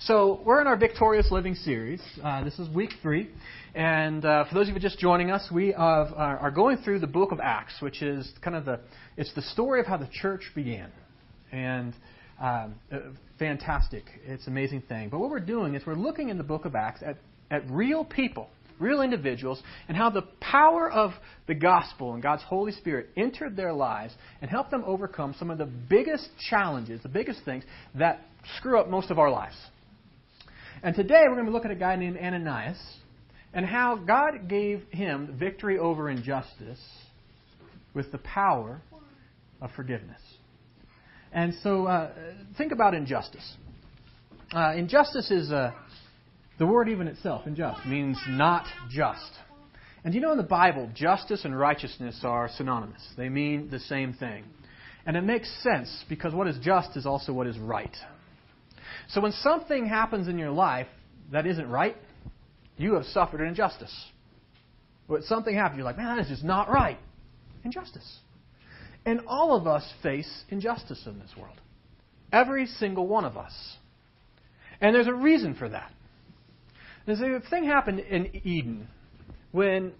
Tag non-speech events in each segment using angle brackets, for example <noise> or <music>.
So we're in our Victorious Living series. Uh, this is week three, and uh, for those of you just joining us, we have, uh, are going through the book of Acts, which is kind of the it's the story of how the church began, and um, uh, fantastic. It's an amazing thing. But what we're doing is we're looking in the book of Acts at at real people, real individuals, and how the power of the gospel and God's Holy Spirit entered their lives and helped them overcome some of the biggest challenges, the biggest things that screw up most of our lives. And today we're going to look at a guy named Ananias and how God gave him victory over injustice with the power of forgiveness. And so uh, think about injustice. Uh, injustice is uh, the word even itself, unjust, means not just. And you know in the Bible, justice and righteousness are synonymous. They mean the same thing. And it makes sense because what is just is also what is right. So when something happens in your life that isn't right, you have suffered an injustice. When something happens, you're like, man, that is just not right. Injustice. And all of us face injustice in this world. Every single one of us. And there's a reason for that. There's a thing happened in Eden when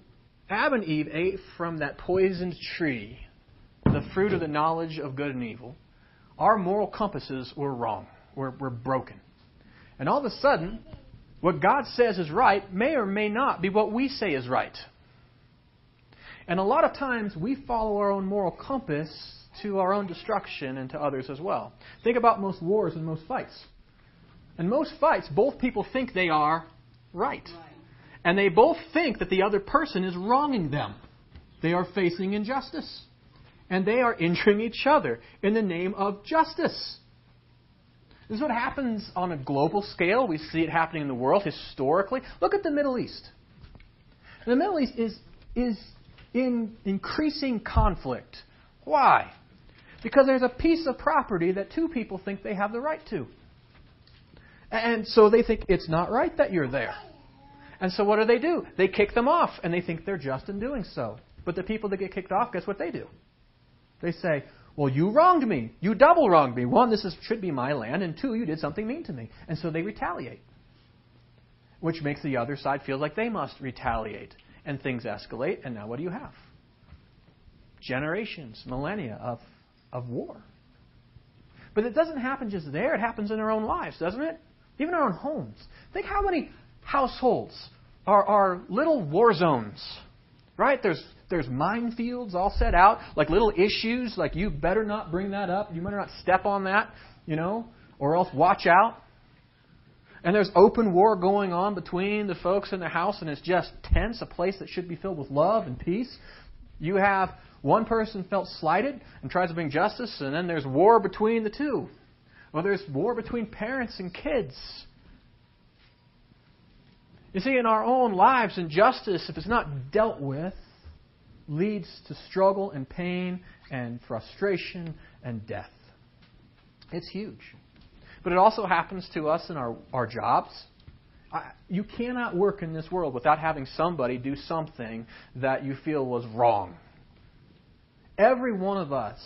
Adam and Eve ate from that poisoned tree, the fruit of the knowledge of good and evil. Our moral compasses were wrong we're, we're broken. And all of a sudden, what God says is right may or may not be what we say is right. And a lot of times we follow our own moral compass to our own destruction and to others as well. Think about most wars and most fights. In most fights, both people think they are right. And they both think that the other person is wronging them. They are facing injustice. And they are injuring each other in the name of justice. This is what happens on a global scale. We see it happening in the world historically. Look at the Middle East. The Middle East is, is in increasing conflict. Why? Because there's a piece of property that two people think they have the right to. And so they think it's not right that you're there. And so what do they do? They kick them off, and they think they're just in doing so. But the people that get kicked off, guess what they do? They say, well, you wronged me. You double wronged me. One, this is, should be my land, and two, you did something mean to me. And so they retaliate, which makes the other side feel like they must retaliate. And things escalate, and now what do you have? Generations, millennia of, of war. But it doesn't happen just there, it happens in our own lives, doesn't it? Even our own homes. Think how many households are, are little war zones, right? There's there's minefields all set out, like little issues, like you better not bring that up, you better not step on that, you know, or else watch out. And there's open war going on between the folks in the house, and it's just tense, a place that should be filled with love and peace. You have one person felt slighted and tries to bring justice, and then there's war between the two. Or there's war between parents and kids. You see, in our own lives, injustice, if it's not dealt with, leads to struggle and pain and frustration and death. It's huge. But it also happens to us in our, our jobs. I, you cannot work in this world without having somebody do something that you feel was wrong. Every one of us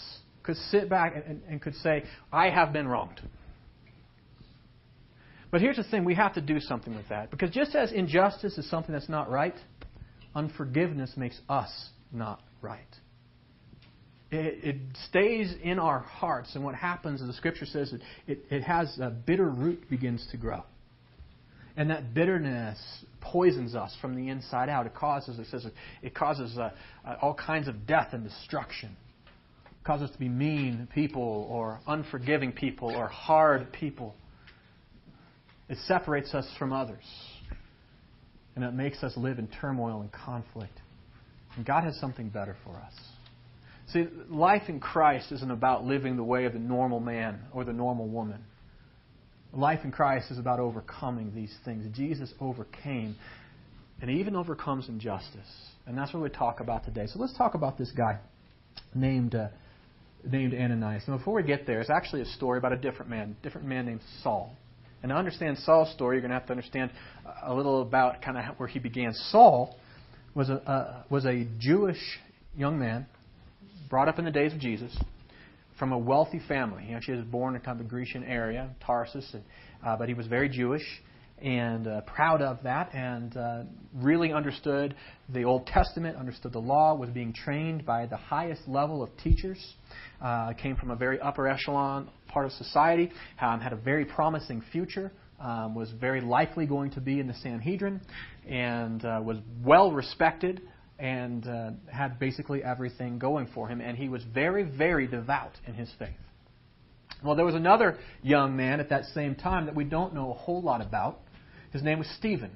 could sit back and, and, and could say, I have been wronged. But here's the thing we have to do something with that. Because just as injustice is something that's not right, unforgiveness makes us not right. It, it, stays in our hearts, and what happens, the scripture says, it, it, it has a bitter root begins to grow. And that bitterness poisons us from the inside out. It causes, it says, it causes uh, uh, all kinds of death and destruction. It causes us to be mean people or unforgiving people or hard people. It separates us from others. And it makes us live in turmoil and conflict. And God has something better for us. See, life in Christ isn't about living the way of the normal man or the normal woman. Life in Christ is about overcoming these things. Jesus overcame, and he even overcomes injustice. And that's what we talk about today. So let's talk about this guy named, uh, named Ananias. Now, before we get there, it's actually a story about a different man, a different man named Saul. And to understand Saul's story, you're going to have to understand a little about kind of where he began. Saul was a, uh, was a Jewish young man brought up in the days of Jesus from a wealthy family. He actually was born in kind of a Grecian area, Tarsus, and, uh, but he was very Jewish and uh, proud of that and uh, really understood the Old Testament, understood the law, was being trained by the highest level of teachers, uh, came from a very upper echelon part of society, um, had a very promising future. Um, was very likely going to be in the Sanhedrin and uh, was well respected and uh, had basically everything going for him. And he was very, very devout in his faith. Well, there was another young man at that same time that we don't know a whole lot about. His name was Stephen.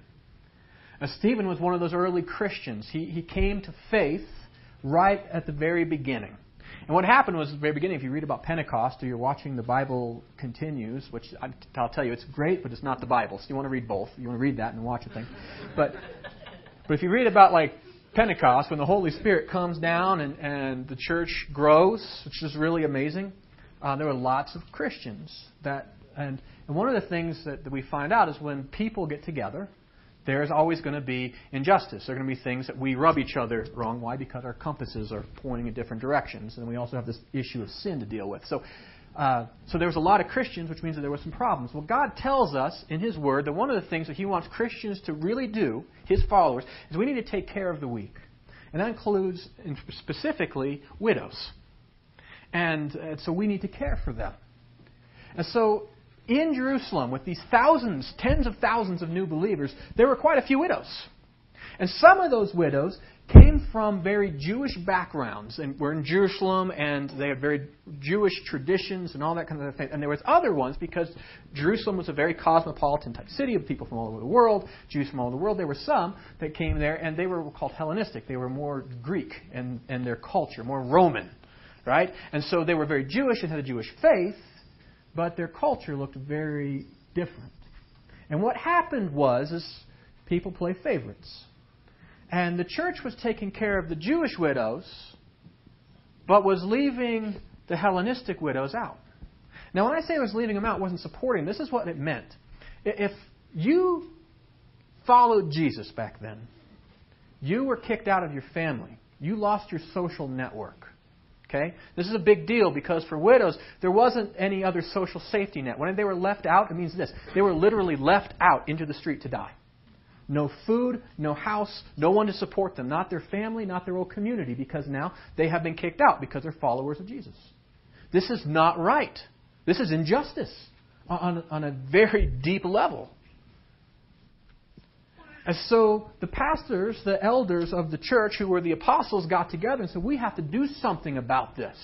Now, Stephen was one of those early Christians. He, he came to faith right at the very beginning. And what happened was, at the very beginning, if you read about Pentecost or you're watching the Bible continues, which I'll tell you, it's great, but it's not the Bible. So you want to read both. You want to read that and watch the thing. But, but if you read about, like, Pentecost, when the Holy Spirit comes down and, and the church grows, which is really amazing, uh, there were lots of Christians that, and, and one of the things that, that we find out is when people get together, there's always going to be injustice. There are going to be things that we rub each other wrong. Why? Because our compasses are pointing in different directions. And we also have this issue of sin to deal with. So, uh, so there was a lot of Christians, which means that there were some problems. Well, God tells us in His Word that one of the things that He wants Christians to really do, His followers, is we need to take care of the weak. And that includes specifically widows. And, and so we need to care for them. And so in Jerusalem, with these thousands, tens of thousands of new believers, there were quite a few widows. And some of those widows came from very Jewish backgrounds and were in Jerusalem and they had very Jewish traditions and all that kind of thing. And there was other ones because Jerusalem was a very cosmopolitan type city of people from all over the world, Jews from all over the world. There were some that came there and they were called Hellenistic. They were more Greek in, in their culture, more Roman, right? And so they were very Jewish and had a Jewish faith, but their culture looked very different. And what happened was is people play favorites. And the church was taking care of the Jewish widows, but was leaving the Hellenistic widows out. Now, when I say it was leaving them out, wasn't supporting, this is what it meant. If you followed Jesus back then, you were kicked out of your family. You lost your social network. Okay? This is a big deal because for widows, there wasn't any other social safety net. When they were left out, it means this they were literally left out into the street to die. No food, no house, no one to support them, not their family, not their old community, because now they have been kicked out because they're followers of Jesus. This is not right. This is injustice on, on a very deep level. And so the pastors, the elders of the church, who were the apostles, got together and said, We have to do something about this.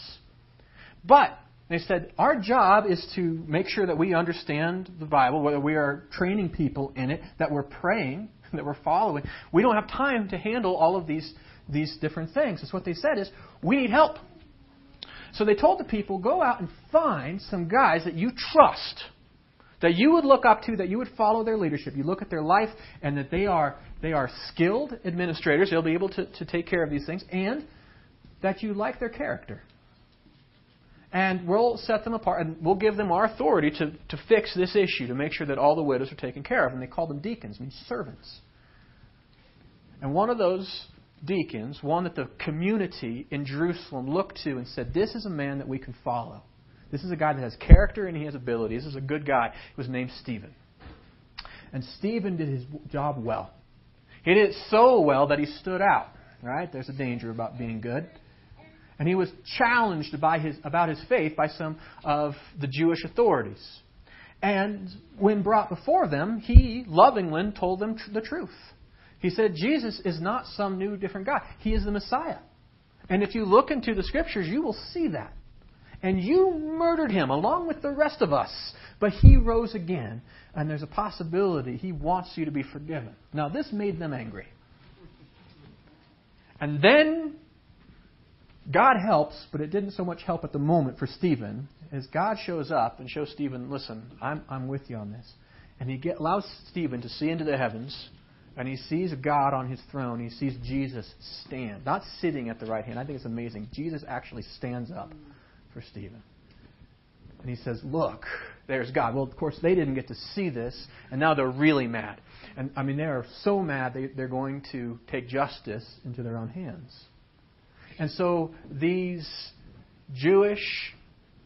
But they said, Our job is to make sure that we understand the Bible, whether we are training people in it, that we're praying, <laughs> that we're following. We don't have time to handle all of these, these different things. That's what they said is, We need help. So they told the people, Go out and find some guys that you trust that you would look up to, that you would follow their leadership. You look at their life and that they are, they are skilled administrators. They'll be able to, to take care of these things. And that you like their character. And we'll set them apart and we'll give them our authority to, to fix this issue, to make sure that all the widows are taken care of. And they call them deacons, means servants. And one of those deacons, one that the community in Jerusalem looked to and said, This is a man that we can follow. This is a guy that has character and he has ability. This is a good guy. He was named Stephen. And Stephen did his job well. He did it so well that he stood out. Right? There's a danger about being good. And he was challenged by his, about his faith by some of the Jewish authorities. And when brought before them, he lovingly told them tr- the truth. He said, Jesus is not some new, different God. He is the Messiah. And if you look into the scriptures, you will see that and you murdered him along with the rest of us. But he rose again, and there's a possibility he wants you to be forgiven. Now, this made them angry. And then God helps, but it didn't so much help at the moment for Stephen, as God shows up and shows Stephen, listen, I'm, I'm with you on this. And he get, allows Stephen to see into the heavens, and he sees God on his throne. He sees Jesus stand, not sitting at the right hand. I think it's amazing. Jesus actually stands up for Stephen. And he says, Look, there's God. Well, of course, they didn't get to see this, and now they're really mad. And I mean, they are so mad they, they're going to take justice into their own hands. And so these Jewish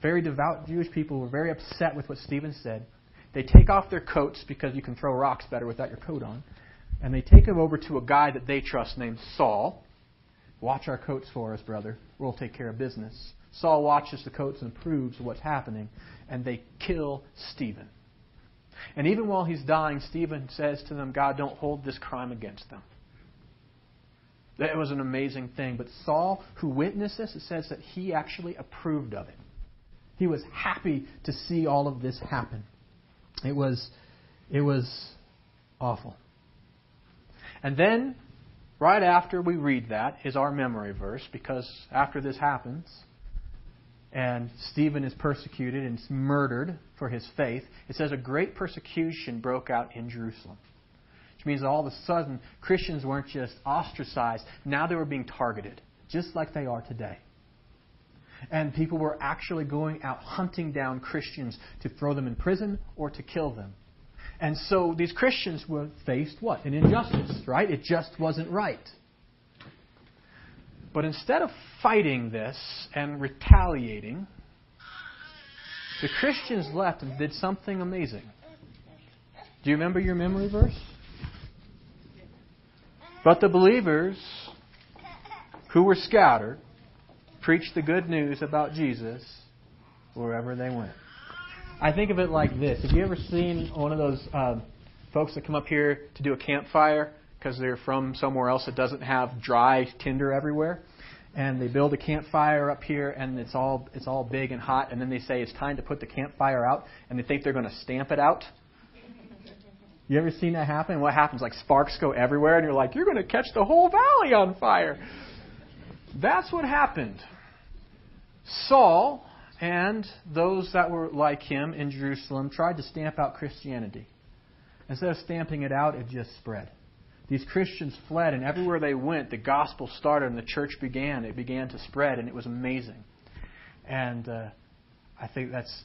very devout Jewish people were very upset with what Stephen said. They take off their coats because you can throw rocks better without your coat on. And they take him over to a guy that they trust named Saul. Watch our coats for us, brother. We'll take care of business. Saul watches the coats and approves of what's happening, and they kill Stephen. And even while he's dying, Stephen says to them, God, don't hold this crime against them. That was an amazing thing. But Saul, who witnessed this, it says that he actually approved of it. He was happy to see all of this happen. It was, it was awful. And then, right after we read that, is our memory verse, because after this happens, and Stephen is persecuted and murdered for his faith, it says a great persecution broke out in Jerusalem. Which means all of a sudden, Christians weren't just ostracized, now they were being targeted, just like they are today. And people were actually going out hunting down Christians to throw them in prison or to kill them. And so these Christians were faced what? An injustice, right? It just wasn't right. But instead of fighting this and retaliating, the Christians left and did something amazing. Do you remember your memory verse? But the believers who were scattered preached the good news about Jesus wherever they went. I think of it like this. Have you ever seen one of those uh, folks that come up here to do a campfire because they're from somewhere else that doesn't have dry tinder everywhere? And they build a campfire up here, and it's all it's all big and hot. And then they say it's time to put the campfire out, and they think they're going to stamp it out. <laughs> You ever seen that happen? What happens? Like sparks go everywhere, and you're like, you're going to catch the whole valley on fire. That's what happened. Saul and those that were like him in Jerusalem tried to stamp out Christianity. Instead of stamping it out, it just spread. These Christians fled, and everywhere they went, the gospel started and the church began. It began to spread, and it was amazing. And uh, I think that's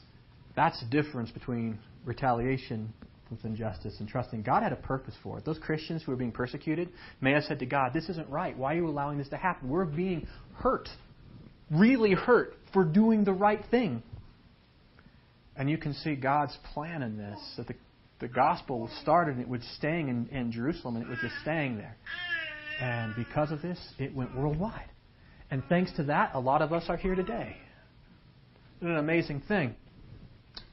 that's the difference between retaliation with injustice and trusting. God had a purpose for it. Those Christians who were being persecuted may have said to God, This isn't right. Why are you allowing this to happen? We're being hurt, really hurt, for doing the right thing. And you can see God's plan in this that the, the gospel started and it was staying in, in Jerusalem and it was just staying there. And because of this, it went worldwide. And thanks to that, a lot of us are here today. An amazing thing.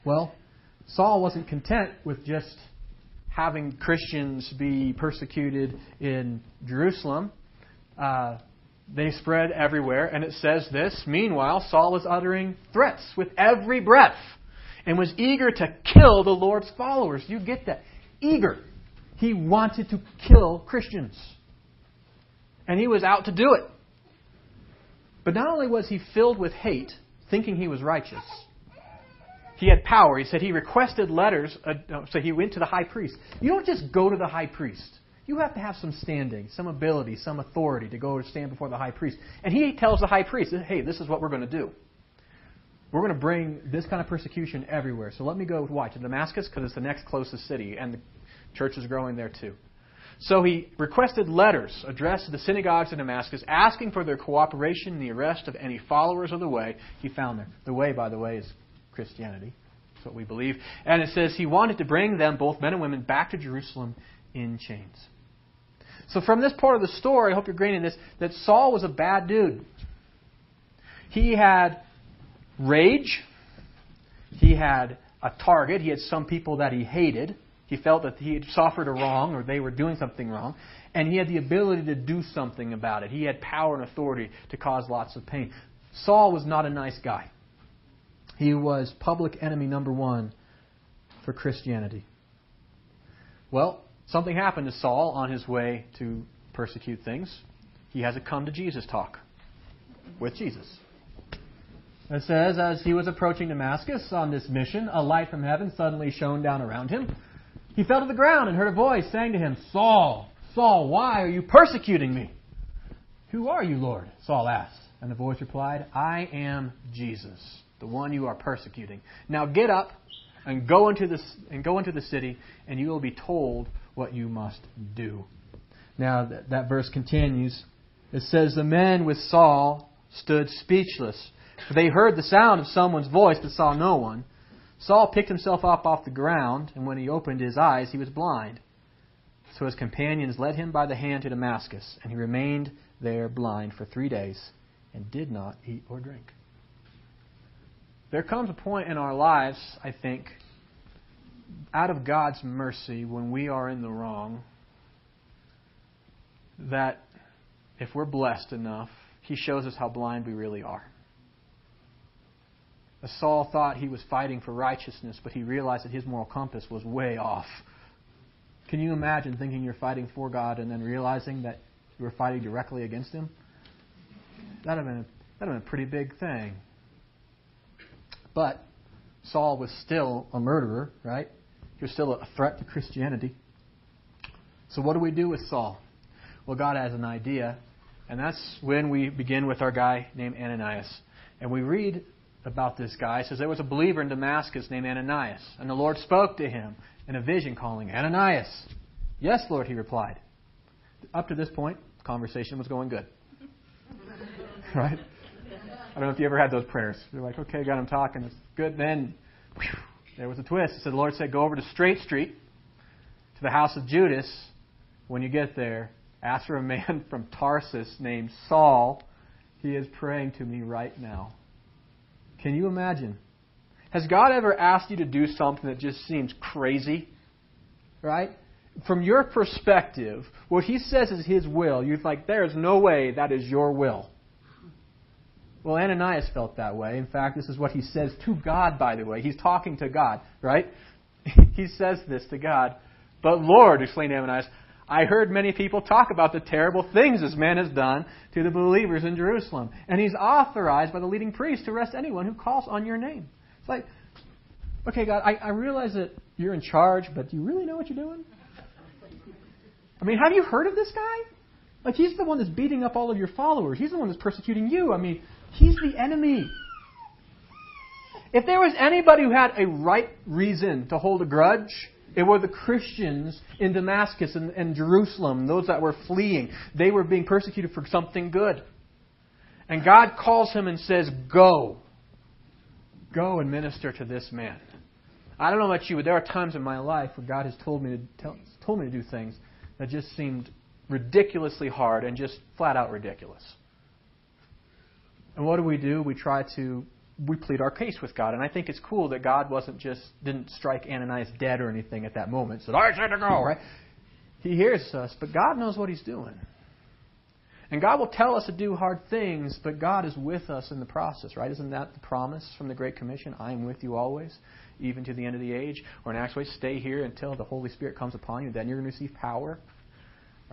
Well, Saul wasn't content with just having Christians be persecuted in Jerusalem. Uh, they spread everywhere, and it says this Meanwhile, Saul was uttering threats with every breath and was eager to kill the Lord's followers. You get that? Eager. He wanted to kill Christians. And he was out to do it. But not only was he filled with hate, thinking he was righteous, he had power. He said he requested letters, uh, so he went to the high priest. You don't just go to the high priest. You have to have some standing, some ability, some authority to go and stand before the high priest. And he tells the high priest, hey, this is what we're going to do. We're going to bring this kind of persecution everywhere. So let me go, with why? To Damascus? Because it's the next closest city, and the church is growing there too. So he requested letters addressed to the synagogues in Damascus asking for their cooperation in the arrest of any followers of the way. He found there. The way, by the way, is Christianity. That's what we believe. And it says he wanted to bring them, both men and women, back to Jerusalem in chains. So from this part of the story, I hope you're gaining this, that Saul was a bad dude. He had rage. He had a target. He had some people that he hated. He felt that he had suffered a wrong or they were doing something wrong. And he had the ability to do something about it. He had power and authority to cause lots of pain. Saul was not a nice guy. He was public enemy number one for Christianity. Well, something happened to Saul on his way to persecute things. He has a come to Jesus talk with Jesus. It says, as he was approaching Damascus on this mission, a light from heaven suddenly shone down around him. He fell to the ground and heard a voice saying to him, Saul, Saul, why are you persecuting me? Who are you, Lord? Saul asked. And the voice replied, I am Jesus the one you are persecuting. Now get up and go into the, and go into the city, and you will be told what you must do. Now that, that verse continues. It says, The men with Saul stood speechless they heard the sound of someone's voice but saw no one. Saul picked himself up off the ground, and when he opened his eyes, he was blind. So his companions led him by the hand to Damascus, and he remained there blind for three days and did not eat or drink. There comes a point in our lives, I think, out of God's mercy when we are in the wrong, that if we're blessed enough, He shows us how blind we really are. Saul thought he was fighting for righteousness, but he realized that his moral compass was way off. Can you imagine thinking you're fighting for God and then realizing that you were fighting directly against Him? That'd have been a pretty big thing. But Saul was still a murderer, right? He was still a threat to Christianity. So what do we do with Saul? Well, God has an idea, and that's when we begin with our guy named Ananias. And we read about this guy. It says there was a believer in Damascus named Ananias, and the Lord spoke to him in a vision, calling, Ananias. Yes, Lord, he replied. Up to this point, conversation was going good. <laughs> right? I don't know if you ever had those prayers. You're like, okay, God, I'm talking. It's good. Then whew, there was a twist. So the Lord said, go over to Straight Street to the house of Judas. When you get there, ask for a man <laughs> from Tarsus named Saul. He is praying to me right now. Can you imagine? Has God ever asked you to do something that just seems crazy? Right? From your perspective, what He says is His will. You're like, there is no way that is your will. Well, Ananias felt that way. In fact, this is what he says to God, by the way. He's talking to God, right? <laughs> he says this to God. But Lord, explained Ananias, I heard many people talk about the terrible things this man has done to the believers in Jerusalem. And he's authorized by the leading priest to arrest anyone who calls on your name. It's like, okay, God, I, I realize that you're in charge, but do you really know what you're doing? I mean, have you heard of this guy? Like, he's the one that's beating up all of your followers. He's the one that's persecuting you. I mean, he's the enemy. If there was anybody who had a right reason to hold a grudge, it were the Christians in Damascus and, and Jerusalem, those that were fleeing. They were being persecuted for something good. And God calls him and says, Go. Go and minister to this man. I don't know about you, but there are times in my life where God has told me to tell, told me to do things that just seemed ridiculously hard and just flat out ridiculous. And what do we do? We try to we plead our case with God. And I think it's cool that God wasn't just didn't strike Ananias dead or anything at that moment. Said, I said to go, right? He hears us, but God knows what he's doing. And God will tell us to do hard things, but God is with us in the process, right? Isn't that the promise from the Great Commission? I am with you always, even to the end of the age. Or in actually, stay here until the Holy Spirit comes upon you. Then you're going to receive power.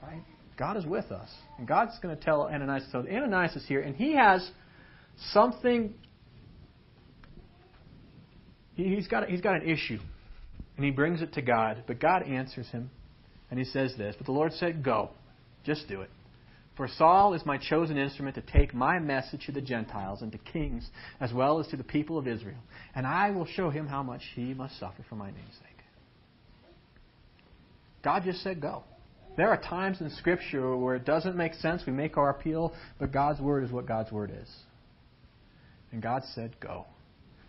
Right? God is with us. And God's going to tell Ananias. So Ananias is here, and he has something. He's got, he's got an issue. And he brings it to God. But God answers him. And he says this But the Lord said, Go. Just do it. For Saul is my chosen instrument to take my message to the Gentiles and to kings, as well as to the people of Israel. And I will show him how much he must suffer for my name's sake. God just said, Go. There are times in Scripture where it doesn't make sense. We make our appeal, but God's Word is what God's Word is. And God said, Go.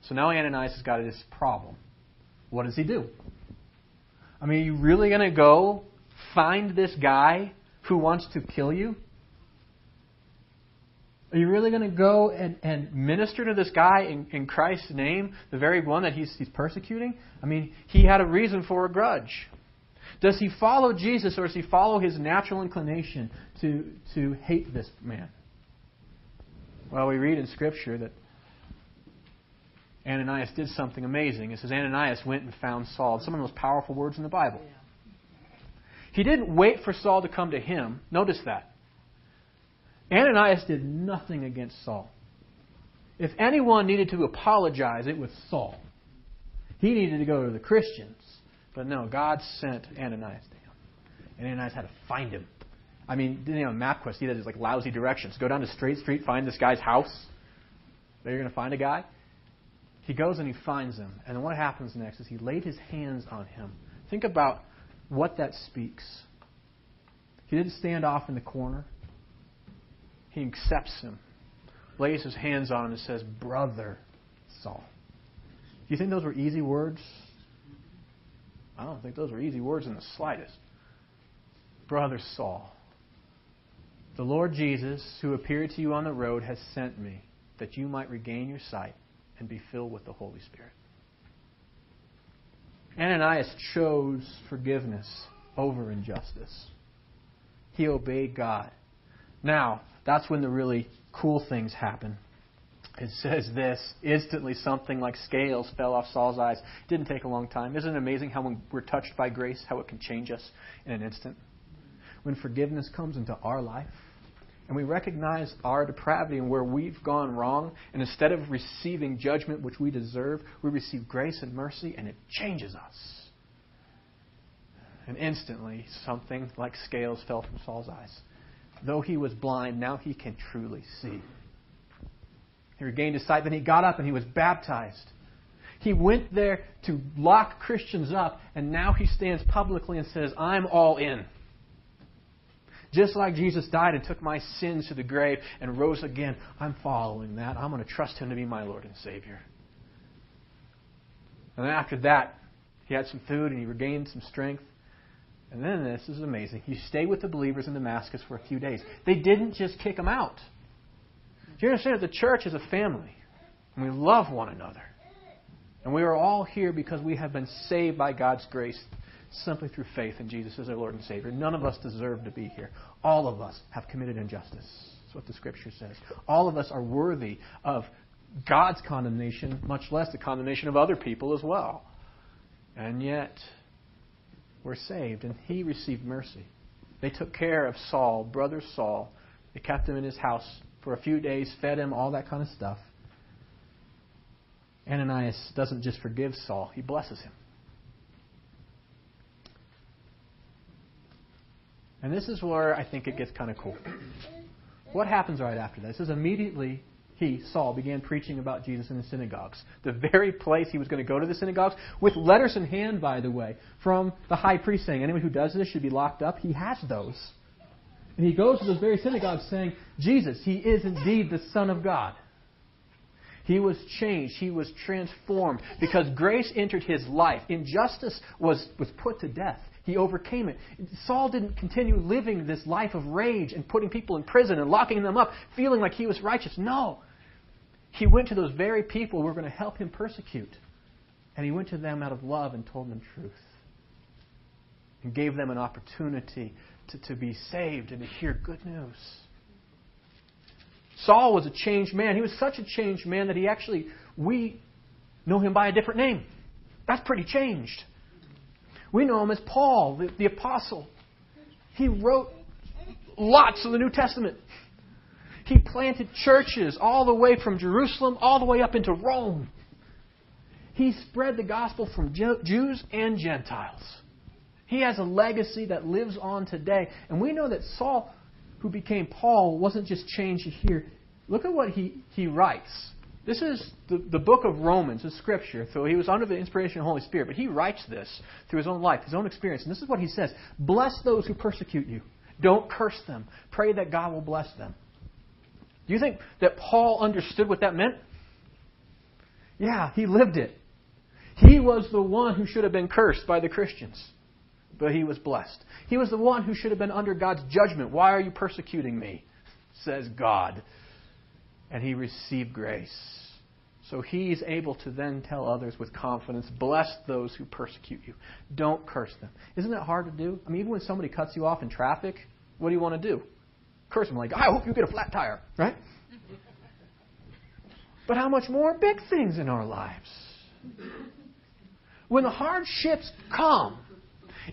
So now Ananias has got this problem. What does he do? I mean, are you really going to go find this guy who wants to kill you? Are you really going to go and, and minister to this guy in, in Christ's name, the very one that he's, he's persecuting? I mean, he had a reason for a grudge. Does he follow Jesus or does he follow his natural inclination to, to hate this man? Well, we read in Scripture that Ananias did something amazing. It says Ananias went and found Saul. Some of the most powerful words in the Bible. He didn't wait for Saul to come to him. Notice that. Ananias did nothing against Saul. If anyone needed to apologize, it was Saul. He needed to go to the Christians. But no, God sent Ananias to him. And Ananias had to find him. I mean, didn't he you know, MapQuest, he does like lousy directions. Go down to Straight Street, find this guy's house. There you're going to find a guy. He goes and he finds him. And then what happens next is he laid his hands on him. Think about what that speaks. He didn't stand off in the corner. He accepts him. lays his hands on him and says, Brother Saul. Do you think those were easy words? I don't think those were easy words in the slightest. Brother Saul, the Lord Jesus, who appeared to you on the road, has sent me that you might regain your sight and be filled with the Holy Spirit. Ananias chose forgiveness over injustice. He obeyed God. Now, that's when the really cool things happen. It says this instantly something like scales fell off Saul's eyes. Didn't take a long time. Isn't it amazing how when we're touched by grace, how it can change us in an instant? When forgiveness comes into our life, and we recognize our depravity and where we've gone wrong, and instead of receiving judgment which we deserve, we receive grace and mercy, and it changes us. And instantly, something like scales fell from Saul's eyes. Though he was blind, now he can truly see. He regained his sight, then he got up and he was baptized. He went there to lock Christians up, and now he stands publicly and says, I'm all in. Just like Jesus died and took my sins to the grave and rose again, I'm following that. I'm going to trust him to be my Lord and Savior. And then after that, he had some food and he regained some strength. And then this is amazing. He stayed with the believers in Damascus for a few days. They didn't just kick him out. Do you understand that the church is a family? And we love one another. And we are all here because we have been saved by God's grace simply through faith in Jesus as our Lord and Savior. None of us deserve to be here. All of us have committed injustice. That's what the Scripture says. All of us are worthy of God's condemnation, much less the condemnation of other people as well. And yet, we're saved, and he received mercy. They took care of Saul, brother Saul. They kept him in his house for a few days, fed him, all that kind of stuff. Ananias doesn't just forgive Saul, he blesses him. And this is where I think it gets kind of cool. What happens right after this is immediately he, Saul, began preaching about Jesus in the synagogues. The very place he was going to go to the synagogues, with letters in hand, by the way, from the high priest saying, anyone who does this should be locked up. He has those. And he goes to those very synagogues saying, Jesus, he is indeed the Son of God. He was changed. He was transformed because grace entered his life. Injustice was, was put to death. He overcame it. Saul didn't continue living this life of rage and putting people in prison and locking them up, feeling like he was righteous. No. He went to those very people who were going to help him persecute. And he went to them out of love and told them truth. And gave them an opportunity to, to be saved and to hear good news. Saul was a changed man. He was such a changed man that he actually, we know him by a different name. That's pretty changed. We know him as Paul, the, the apostle. He wrote lots of the New Testament. He planted churches all the way from Jerusalem all the way up into Rome. He spread the gospel from Jews and Gentiles. He has a legacy that lives on today. And we know that Saul, who became Paul, wasn't just changed here. Look at what he, he writes. This is the, the book of Romans, is scripture. So he was under the inspiration of the Holy Spirit, but he writes this through his own life, his own experience. And this is what he says Bless those who persecute you. Don't curse them. Pray that God will bless them. Do you think that Paul understood what that meant? Yeah, he lived it. He was the one who should have been cursed by the Christians, but he was blessed. He was the one who should have been under God's judgment. Why are you persecuting me? Says God. And he received grace. So he's able to then tell others with confidence, bless those who persecute you. Don't curse them. Isn't that hard to do? I mean, even when somebody cuts you off in traffic, what do you want to do? Curse them like, I hope you get a flat tire, right? <laughs> but how much more big things in our lives? When the hardships come,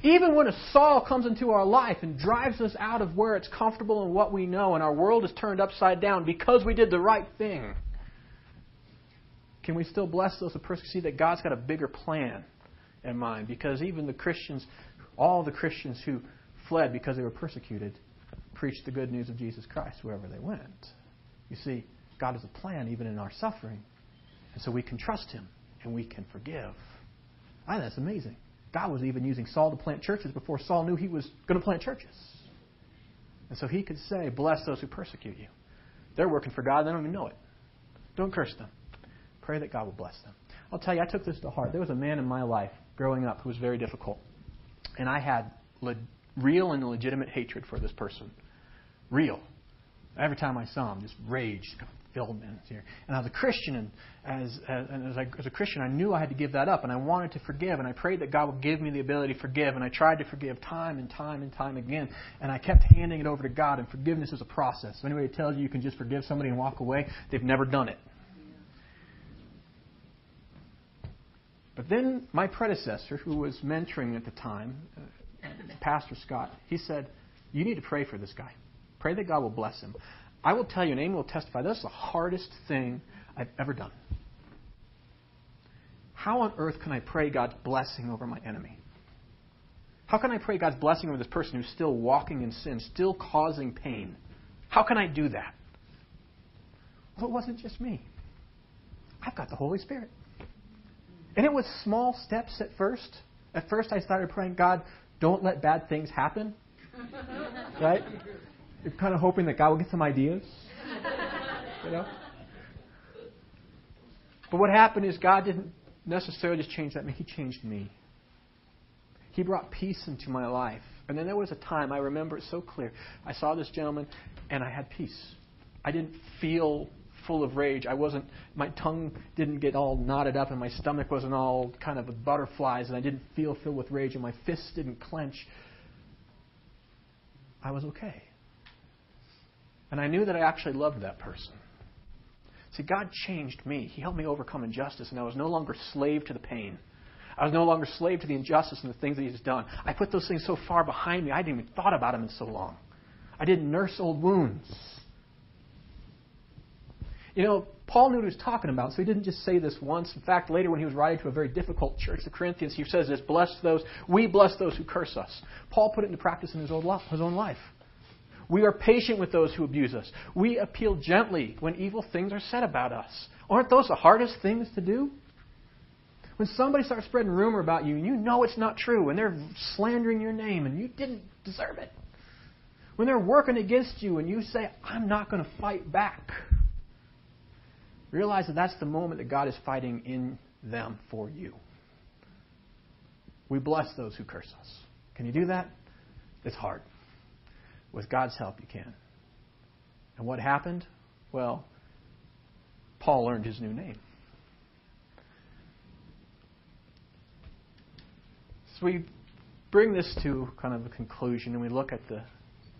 even when a Saul comes into our life and drives us out of where it's comfortable and what we know, and our world is turned upside down because we did the right thing, can we still bless those who persecute? That God's got a bigger plan in mind because even the Christians, all the Christians who fled because they were persecuted, preached the good news of Jesus Christ wherever they went. You see, God has a plan even in our suffering. And so we can trust Him and we can forgive. I that's amazing. God was even using Saul to plant churches before Saul knew he was going to plant churches. And so he could say, Bless those who persecute you. They're working for God, they don't even know it. Don't curse them. Pray that God will bless them. I'll tell you, I took this to heart. There was a man in my life growing up who was very difficult. And I had le- real and legitimate hatred for this person. Real. Every time I saw him, just rage me. Here. And as a Christian, and as, as, as, I, as a Christian, I knew I had to give that up, and I wanted to forgive, and I prayed that God would give me the ability to forgive, and I tried to forgive time and time and time again, and I kept handing it over to God. And forgiveness is a process. If anybody tells you you can just forgive somebody and walk away, they've never done it. But then my predecessor, who was mentoring at the time, uh, Pastor Scott, he said, You need to pray for this guy. Pray that God will bless him. I will tell you, and Amy will testify, that's the hardest thing I've ever done. How on earth can I pray God's blessing over my enemy? How can I pray God's blessing over this person who's still walking in sin, still causing pain? How can I do that? Well, it wasn't just me. I've got the Holy Spirit. And it was small steps at first. At first, I started praying, God, don't let bad things happen. <laughs> right? You're kind of hoping that God will get some ideas. You know? But what happened is God didn't necessarily just change that man, He changed me. He brought peace into my life. And then there was a time, I remember it so clear. I saw this gentleman and I had peace. I didn't feel full of rage. I wasn't, my tongue didn't get all knotted up and my stomach wasn't all kind of with butterflies and I didn't feel filled with rage and my fists didn't clench. I was okay. And I knew that I actually loved that person. See, God changed me. He helped me overcome injustice, and I was no longer slave to the pain. I was no longer slave to the injustice and the things that He's done. I put those things so far behind me, I hadn't even thought about them in so long. I didn't nurse old wounds. You know, Paul knew what he was talking about, so he didn't just say this once. In fact, later when he was writing to a very difficult church, the Corinthians, he says this, bless those, we bless those who curse us. Paul put it into practice in his own life. We are patient with those who abuse us. We appeal gently when evil things are said about us. Aren't those the hardest things to do? When somebody starts spreading rumor about you and you know it's not true, and they're slandering your name and you didn't deserve it. When they're working against you and you say, I'm not going to fight back. Realize that that's the moment that God is fighting in them for you. We bless those who curse us. Can you do that? It's hard. With God's help, you can. And what happened? Well, Paul earned his new name. So we bring this to kind of a conclusion and we look at the,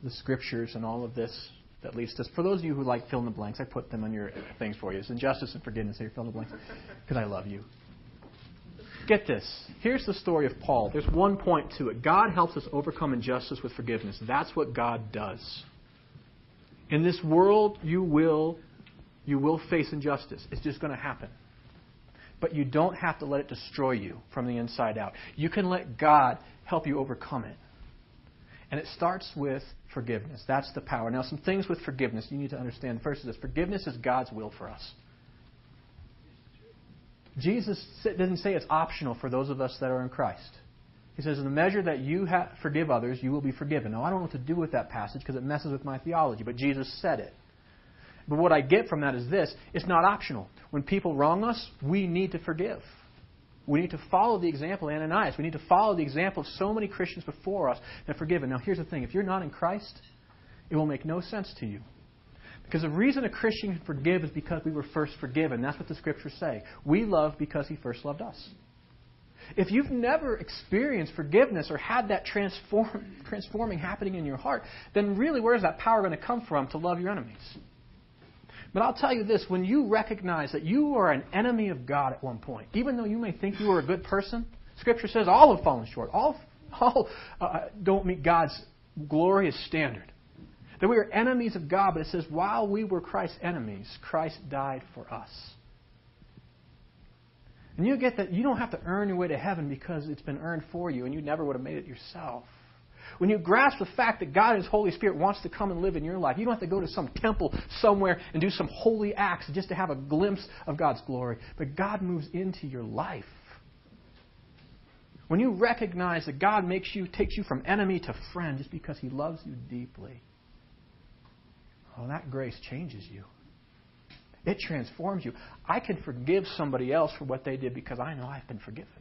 the scriptures and all of this that leads to. For those of you who like fill in the blanks, I put them on your things for you. It's injustice and forgiveness. Here, fill in the blanks. Because I love you. Get this. Here's the story of Paul. There's one point to it. God helps us overcome injustice with forgiveness. That's what God does. In this world, you will, you will face injustice. It's just going to happen. But you don't have to let it destroy you from the inside out. You can let God help you overcome it. And it starts with forgiveness. That's the power. Now, some things with forgiveness you need to understand. First is this forgiveness is God's will for us. Jesus didn't say it's optional for those of us that are in Christ. He says, in the measure that you forgive others, you will be forgiven. Now, I don't know what to do with that passage because it messes with my theology, but Jesus said it. But what I get from that is this it's not optional. When people wrong us, we need to forgive. We need to follow the example of Ananias. We need to follow the example of so many Christians before us that forgiven. Now, here's the thing if you're not in Christ, it will make no sense to you. Because the reason a Christian can forgive is because we were first forgiven. That's what the scriptures say. We love because he first loved us. If you've never experienced forgiveness or had that transform, <laughs> transforming happening in your heart, then really where is that power going to come from to love your enemies? But I'll tell you this when you recognize that you are an enemy of God at one point, even though you may think you are a good person, Scripture says all have fallen short. All, <laughs> all uh, don't meet God's glorious standard. That we are enemies of God, but it says, while we were Christ's enemies, Christ died for us. And you get that you don't have to earn your way to heaven because it's been earned for you, and you never would have made it yourself. When you grasp the fact that God, and His Holy Spirit, wants to come and live in your life, you don't have to go to some temple somewhere and do some holy acts just to have a glimpse of God's glory. But God moves into your life. When you recognize that God makes you, takes you from enemy to friend just because He loves you deeply, Oh, that grace changes you. It transforms you. I can forgive somebody else for what they did because I know I've been forgiven.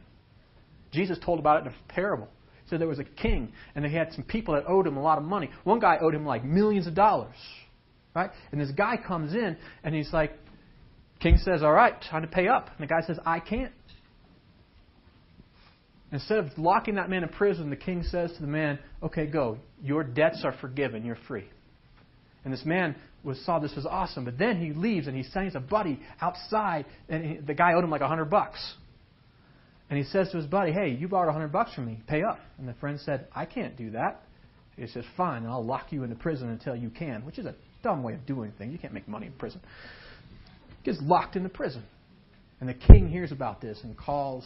Jesus told about it in a parable. He said there was a king, and they had some people that owed him a lot of money. One guy owed him like millions of dollars. Right? And this guy comes in, and he's like, King says, All right, time to pay up. And the guy says, I can't. Instead of locking that man in prison, the king says to the man, Okay, go. Your debts are forgiven. You're free. And this man was, saw this was awesome. But then he leaves and he sends a buddy outside, and he, the guy owed him like a hundred bucks. And he says to his buddy, "Hey, you borrowed a hundred bucks from me. Pay up." And the friend said, "I can't do that." He says, "Fine, I'll lock you into prison until you can," which is a dumb way of doing things. You can't make money in prison. He gets locked into prison, and the king hears about this and calls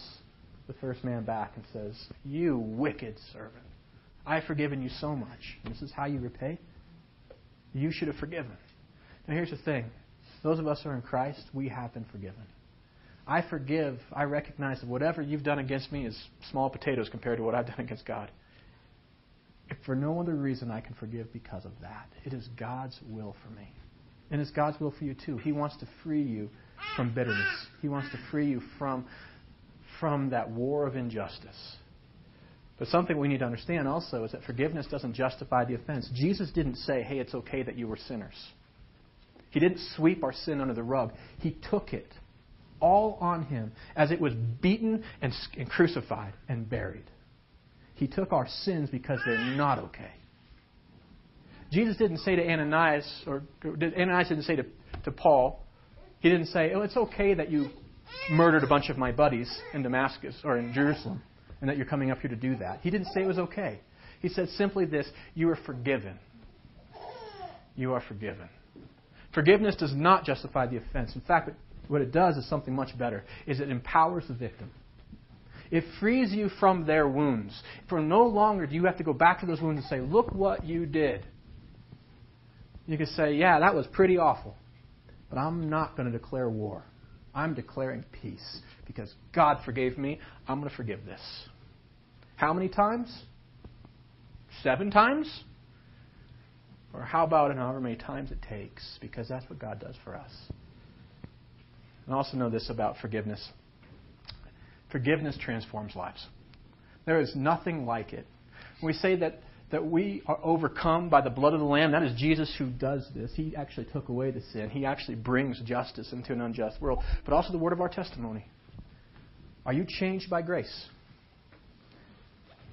the first man back and says, "You wicked servant, I've forgiven you so much. This is how you repay." You should have forgiven. Now, here's the thing those of us who are in Christ, we have been forgiven. I forgive, I recognize that whatever you've done against me is small potatoes compared to what I've done against God. If for no other reason I can forgive because of that, it is God's will for me. And it's God's will for you too. He wants to free you from bitterness. He wants to free you from, from that war of injustice. But something we need to understand also is that forgiveness doesn't justify the offense. Jesus didn't say, hey, it's okay that you were sinners. He didn't sweep our sin under the rug. He took it all on him as it was beaten and, and crucified and buried. He took our sins because they're not okay. Jesus didn't say to Ananias, or Ananias didn't say to, to Paul, he didn't say, oh, it's okay that you murdered a bunch of my buddies in Damascus or in Jerusalem and that you're coming up here to do that. He didn't say it was okay. He said simply this You are forgiven. You are forgiven. Forgiveness does not justify the offense. In fact, what it does is something much better is it empowers the victim. It frees you from their wounds. For no longer do you have to go back to those wounds and say, Look what you did. You can say, Yeah, that was pretty awful. But I'm not going to declare war. I'm declaring peace because God forgave me. I'm going to forgive this. How many times? Seven times? Or how about in however many times it takes? Because that's what God does for us. And also know this about forgiveness forgiveness transforms lives. There is nothing like it. We say that that we are overcome by the blood of the Lamb. That is Jesus who does this. He actually took away the sin. He actually brings justice into an unjust world. But also the word of our testimony. Are you changed by grace?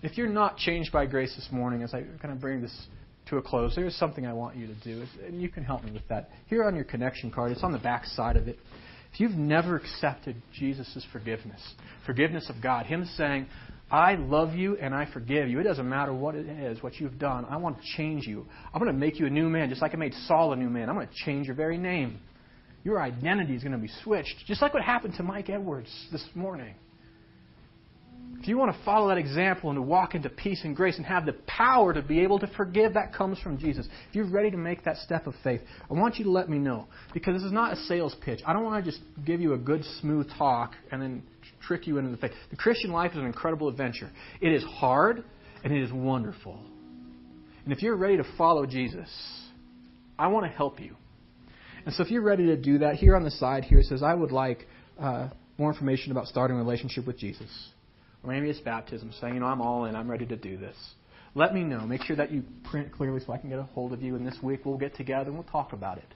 If you're not changed by grace this morning, as I kind of bring this to a close, there is something I want you to do, and you can help me with that. Here on your connection card, it's on the back side of it. If you've never accepted Jesus' forgiveness, forgiveness of God, Him saying, I love you and I forgive you. It doesn't matter what it is, what you've done. I want to change you. I'm going to make you a new man, just like I made Saul a new man. I'm going to change your very name. Your identity is going to be switched, just like what happened to Mike Edwards this morning. If you want to follow that example and to walk into peace and grace and have the power to be able to forgive, that comes from Jesus. If you're ready to make that step of faith, I want you to let me know. Because this is not a sales pitch. I don't want to just give you a good, smooth talk and then trick you into the faith. The Christian life is an incredible adventure. It is hard and it is wonderful. And if you're ready to follow Jesus, I want to help you. And so if you're ready to do that, here on the side here it says, I would like uh, more information about starting a relationship with Jesus. Maybe it's baptism, saying, you know, I'm all in, I'm ready to do this. Let me know. Make sure that you print clearly so I can get a hold of you. And this week we'll get together and we'll talk about it.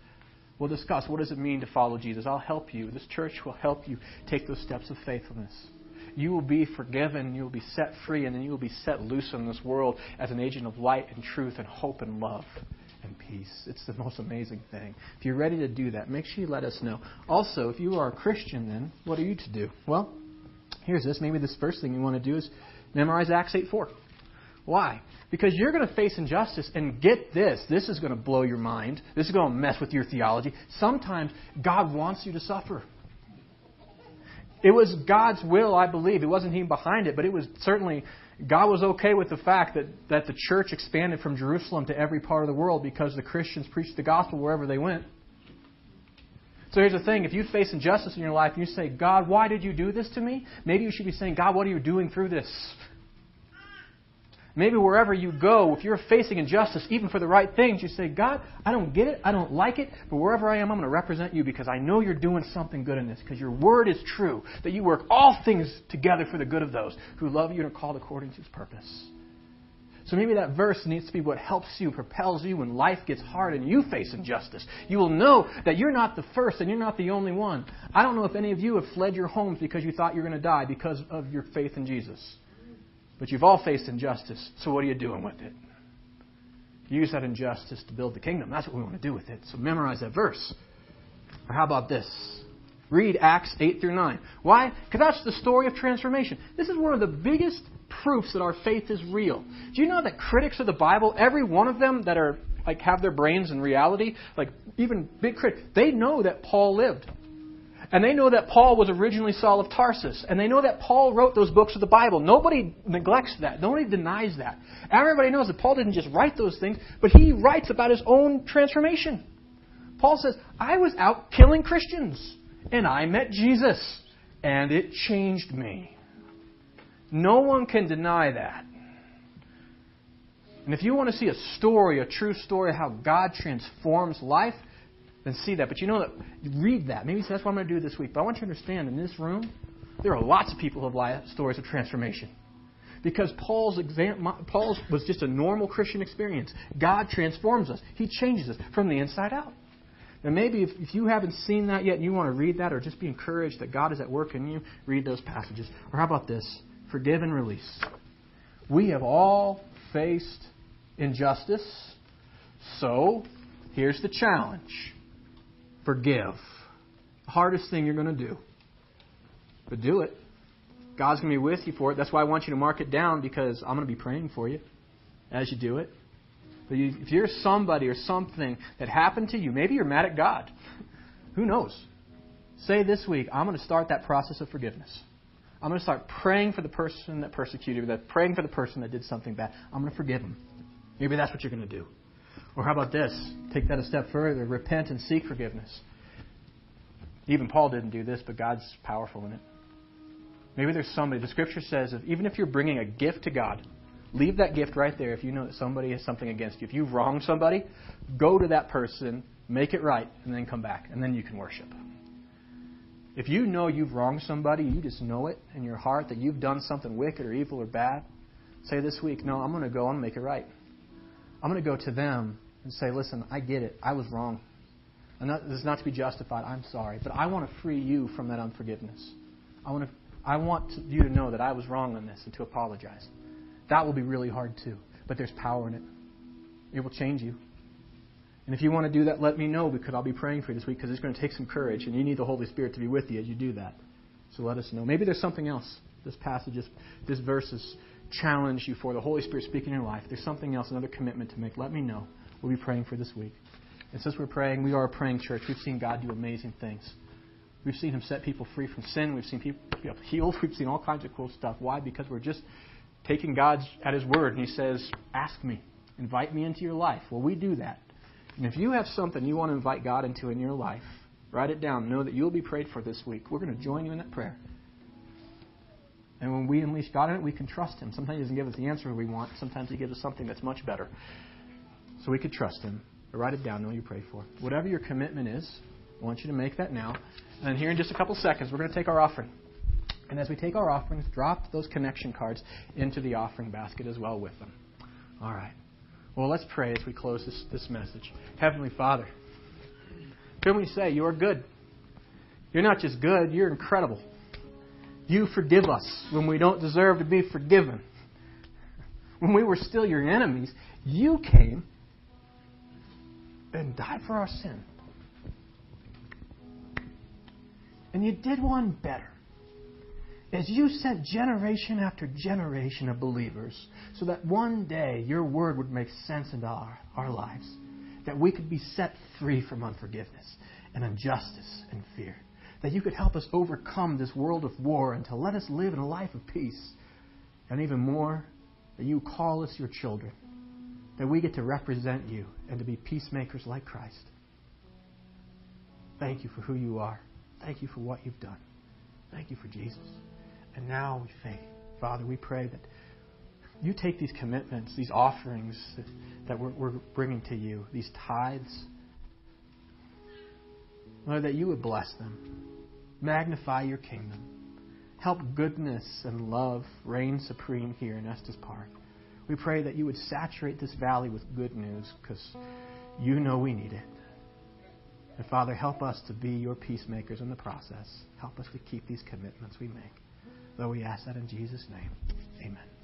We'll discuss what does it mean to follow Jesus. I'll help you. This church will help you take those steps of faithfulness. You will be forgiven, you will be set free, and then you will be set loose in this world as an agent of light and truth and hope and love and peace. It's the most amazing thing. If you're ready to do that, make sure you let us know. Also, if you are a Christian, then what are you to do? Well, Here's this. Maybe this first thing you want to do is memorize Acts 8 4. Why? Because you're going to face injustice, and get this. This is going to blow your mind. This is going to mess with your theology. Sometimes God wants you to suffer. It was God's will, I believe. It wasn't Him behind it, but it was certainly God was okay with the fact that, that the church expanded from Jerusalem to every part of the world because the Christians preached the gospel wherever they went. So here's the thing if you face injustice in your life and you say, God, why did you do this to me? Maybe you should be saying, God, what are you doing through this? Maybe wherever you go, if you're facing injustice, even for the right things, you say, God, I don't get it, I don't like it, but wherever I am, I'm going to represent you because I know you're doing something good in this, because your word is true, that you work all things together for the good of those who love you and are called according to his purpose. So maybe that verse needs to be what helps you, propels you when life gets hard and you face injustice. You will know that you're not the first and you're not the only one. I don't know if any of you have fled your homes because you thought you were going to die because of your faith in Jesus. But you've all faced injustice, so what are you doing with it? Use that injustice to build the kingdom. That's what we want to do with it. So memorize that verse. Or how about this? Read Acts 8 through 9. Why? Because that's the story of transformation. This is one of the biggest proofs that our faith is real. Do you know that critics of the Bible, every one of them that are like have their brains in reality, like even big critics, they know that Paul lived. And they know that Paul was originally Saul of Tarsus. And they know that Paul wrote those books of the Bible. Nobody neglects that. Nobody denies that. Everybody knows that Paul didn't just write those things, but he writes about his own transformation. Paul says, I was out killing Christians, and I met Jesus, and it changed me. No one can deny that. And if you want to see a story, a true story of how God transforms life, then see that. But you know that, read that. Maybe that's what I'm going to do this week. But I want you to understand in this room, there are lots of people who have stories of transformation. Because Paul's, exam, Paul's was just a normal Christian experience. God transforms us, He changes us from the inside out. And maybe if, if you haven't seen that yet and you want to read that or just be encouraged that God is at work in you, read those passages. Or how about this? Forgive and release. We have all faced injustice, so here's the challenge forgive. The hardest thing you're going to do. But do it. God's going to be with you for it. That's why I want you to mark it down because I'm going to be praying for you as you do it. But you, if you're somebody or something that happened to you, maybe you're mad at God. Who knows? Say this week, I'm going to start that process of forgiveness. I'm going to start praying for the person that persecuted me, that praying for the person that did something bad. I'm going to forgive them. Maybe that's what you're going to do. Or how about this? Take that a step further. Repent and seek forgiveness. Even Paul didn't do this, but God's powerful in it. Maybe there's somebody, the scripture says, if, even if you're bringing a gift to God, leave that gift right there if you know that somebody has something against you. If you've wronged somebody, go to that person, make it right, and then come back, and then you can worship. If you know you've wronged somebody, you just know it in your heart that you've done something wicked or evil or bad, say this week, no, I'm going to go and make it right. I'm going to go to them and say, listen, I get it. I was wrong. And that, this is not to be justified. I'm sorry. But I want to free you from that unforgiveness. I want, to, I want you to know that I was wrong on this and to apologize. That will be really hard too. But there's power in it. It will change you. And if you want to do that, let me know because I'll be praying for you this week because it's going to take some courage and you need the Holy Spirit to be with you as you do that. So let us know. Maybe there's something else. This passage, this verse is challenge you for the Holy Spirit speaking in your life. There's something else, another commitment to make. Let me know. We'll be praying for this week. And since we're praying, we are a praying church. We've seen God do amazing things. We've seen Him set people free from sin. We've seen people healed. We've seen all kinds of cool stuff. Why? Because we're just taking God at His word. And He says, Ask me, invite me into your life. Well, we do that. And if you have something you want to invite God into in your life, write it down. Know that you'll be prayed for this week. We're going to join you in that prayer. And when we unleash God in it, we can trust Him. Sometimes He doesn't give us the answer we want. Sometimes He gives us something that's much better. So we could trust Him. But write it down. Know you pray for. Whatever your commitment is, I want you to make that now. And here in just a couple seconds, we're going to take our offering. And as we take our offerings, drop those connection cards into the offering basket as well with them. All right. Well, let's pray as we close this, this message. Heavenly Father, can we say you are good? You're not just good, you're incredible. You forgive us when we don't deserve to be forgiven. When we were still your enemies, you came and died for our sin. And you did one better. As you sent generation after generation of believers, so that one day your word would make sense into our, our lives, that we could be set free from unforgiveness and injustice and fear that you could help us overcome this world of war and to let us live in a life of peace. And even more, that you call us your children, that we get to represent you and to be peacemakers like Christ. Thank you for who you are. Thank you for what you've done. Thank you for Jesus. And now we thank Father, we pray that you take these commitments, these offerings that we're, we're bringing to you, these tithes, Lord, that you would bless them, magnify your kingdom, help goodness and love reign supreme here in Estes Park. We pray that you would saturate this valley with good news because you know we need it. And Father, help us to be your peacemakers in the process. Help us to keep these commitments we make. Though we ask that in Jesus' name. Amen.